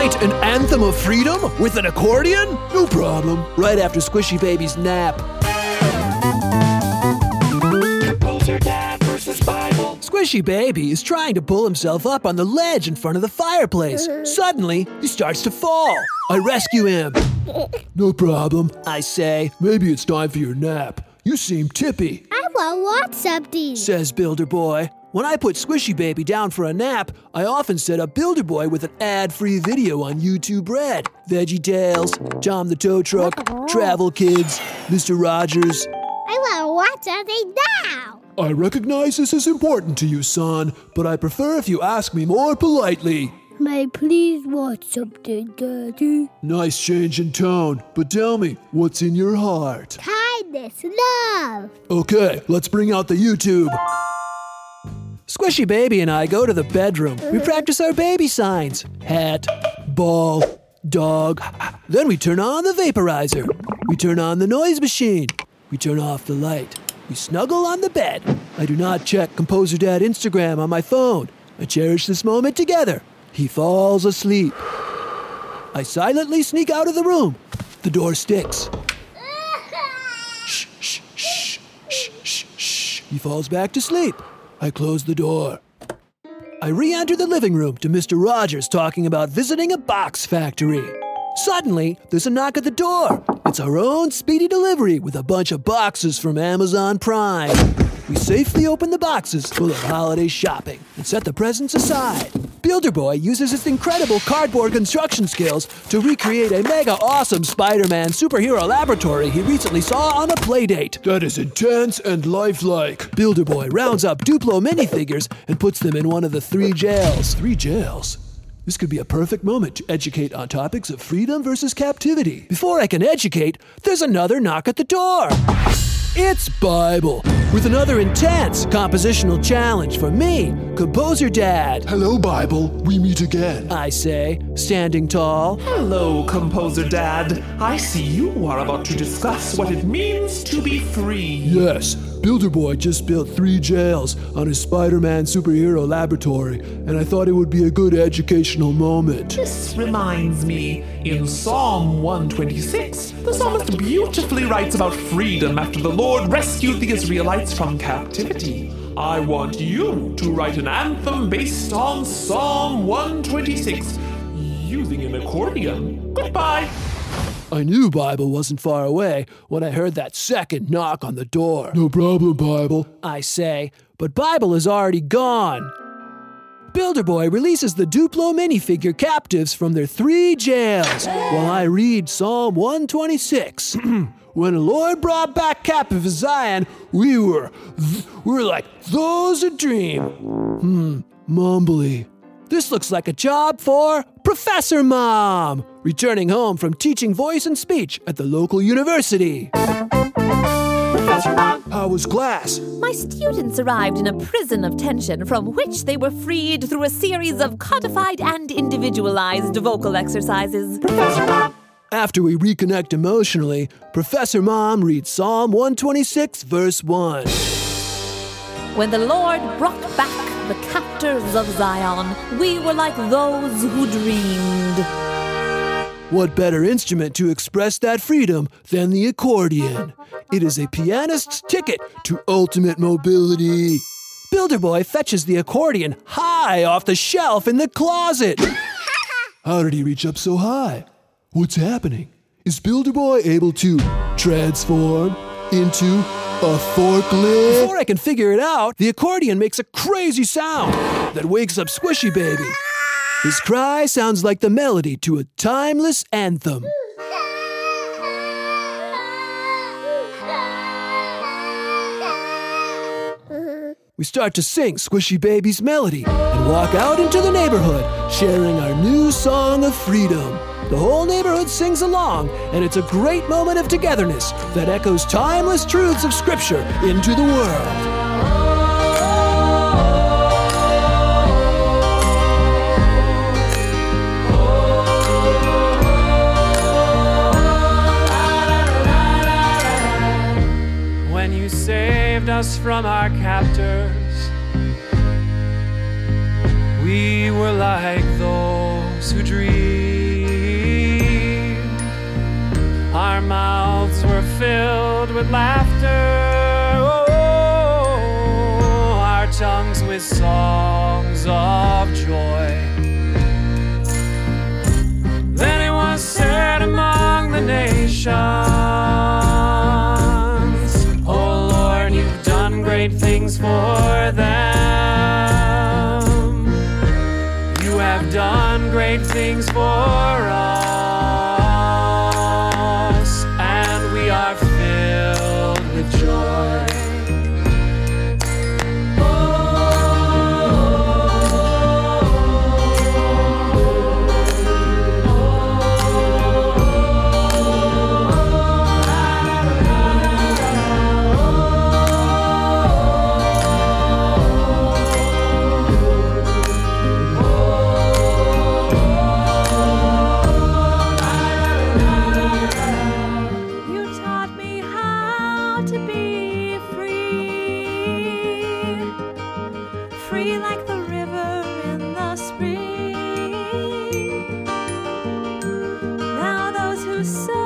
an anthem of freedom with an accordion? No problem. Right after Squishy Baby's nap. Composer Dad versus Bible. Squishy Baby is trying to pull himself up on the ledge in front of the fireplace. Suddenly, he starts to fall. I rescue him. No problem, I say. Maybe it's time for your nap. You seem tippy, I want watch something. says Builder Boy. When I put Squishy Baby down for a nap, I often set up Builder Boy with an ad free video on YouTube Red. Veggie Tales, Tom the Tow Truck, uh-huh. Travel Kids, Mr. Rogers. I want to watch something now. I recognize this is important to you, son, but I prefer if you ask me more politely. May I please watch something, Daddy? Nice change in tone, but tell me, what's in your heart? Kindness, love. Okay, let's bring out the YouTube. Squishy Baby and I go to the bedroom. We uh-huh. practice our baby signs hat, ball, dog. Then we turn on the vaporizer. We turn on the noise machine. We turn off the light. We snuggle on the bed. I do not check Composer Dad Instagram on my phone. I cherish this moment together. He falls asleep. I silently sneak out of the room. The door sticks. Shh, shh, shh, shh, shh, shh. He falls back to sleep. I close the door. I re enter the living room to Mr. Rogers talking about visiting a box factory. Suddenly, there's a knock at the door. It's our own speedy delivery with a bunch of boxes from Amazon Prime. We safely open the boxes full of holiday shopping and set the presents aside. Builder Boy uses his incredible cardboard construction skills to recreate a mega awesome Spider Man superhero laboratory he recently saw on a playdate. That is intense and lifelike. Builder Boy rounds up Duplo minifigures and puts them in one of the three jails. Three jails? This could be a perfect moment to educate on topics of freedom versus captivity. Before I can educate, there's another knock at the door. It's Bible with another intense compositional challenge for me, Composer Dad. Hello, Bible. We meet again. I say, standing tall. Hello, Composer Dad. I see you are about to discuss what it means to be free. Yes, Builder Boy just built three jails on his Spider Man superhero laboratory, and I thought it would be a good educational moment. This reminds me, in Psalm 126, the psalmist beautifully writes about freedom after the Lord rescued the Israelites from captivity. I want you to write an anthem based on Psalm 126 using an accordion. Goodbye. I knew Bible wasn't far away when I heard that second knock on the door. No problem, Bible, I say, but Bible is already gone. Builder Boy releases the Duplo minifigure captives from their three jails while I read Psalm 126. when the Lord brought back captive Zion, we were, we were like those a dream. Hmm, mumbly. This looks like a job for Professor Mom, returning home from teaching voice and speech at the local university. Professor Mom. How was class? My students arrived in a prison of tension from which they were freed through a series of codified and individualized vocal exercises. Professor Mom. After we reconnect emotionally, Professor Mom reads Psalm 126, verse 1. When the Lord brought back the captors of Zion, we were like those who dreamed. What better instrument to express that freedom than the accordion? It is a pianist's ticket to ultimate mobility. Builder Boy fetches the accordion high off the shelf in the closet. How did he reach up so high? What's happening? Is Builder Boy able to transform into a forklift? Before I can figure it out, the accordion makes a crazy sound that wakes up Squishy Baby. His cry sounds like the melody to a timeless anthem. We start to sing Squishy Baby's melody and walk out into the neighborhood, sharing our new song of freedom. The whole neighborhood sings along, and it's a great moment of togetherness that echoes timeless truths of Scripture into the world. when you saved us from our captors. With laughter, oh, our tongues with songs of joy. Then it was said among the nations, Oh Lord, you've done great things for them. You have done great things for us, Those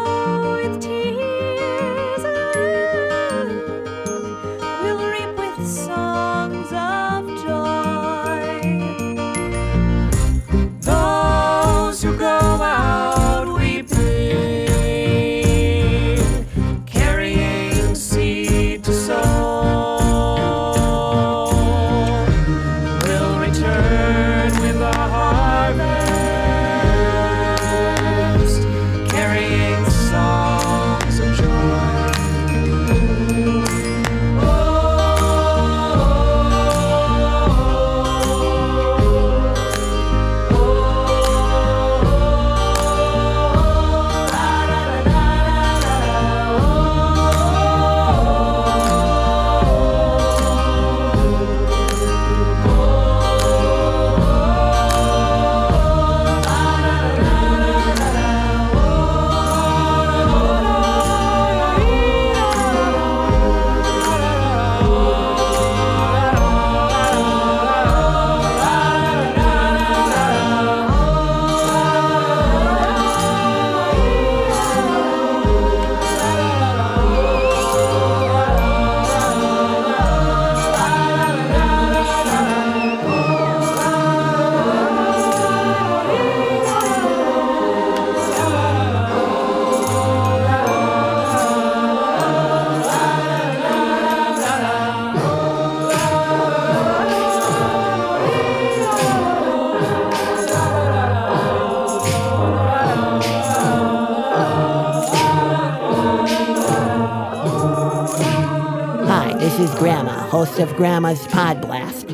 this is Grandma, host of Grandma's Pod Blast.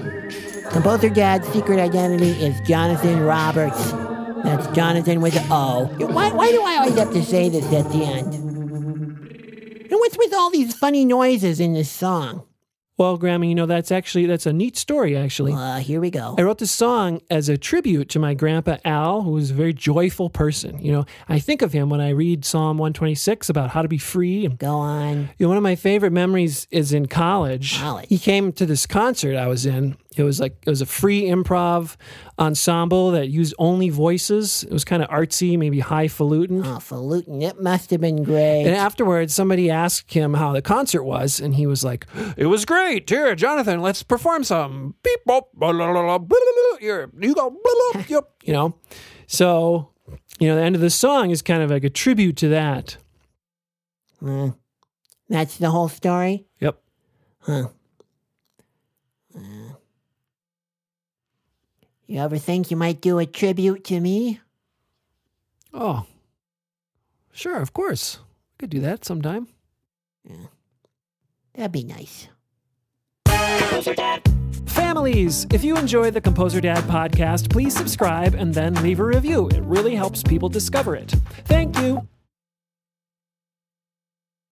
Composer Dad's secret identity is Jonathan Roberts. That's Jonathan with an O. Why, why do I always have to say this at the end? And what's with all these funny noises in this song? Well, Grammy, you know, that's actually, that's a neat story, actually. Uh, here we go. I wrote this song as a tribute to my grandpa Al, who was a very joyful person. You know, I think of him when I read Psalm 126 about how to be free. And, Go on. you know, one of my favorite memories is in college. College. He came to this concert I was in. It was like it was a free improv ensemble that used only voices. It was kind of artsy, maybe highfalutin. Oh, falutin. It must have been great. And afterwards, somebody asked him how the concert was, and he was like, "It was great. Here, Jonathan, let's perform some beep bop, blah, blah, blah, blah, blah, blah. You go, blah, blah, yep, you know." So, you know, the end of the song is kind of like a tribute to that. Uh, that's the whole story? Yep. Huh. Uh, you ever think you might do a tribute to me? Oh, sure, of course, could do that sometime. Yeah. That'd be nice. Families, if you enjoy the Composer Dad podcast, please subscribe and then leave a review. It really helps people discover it. Thank you.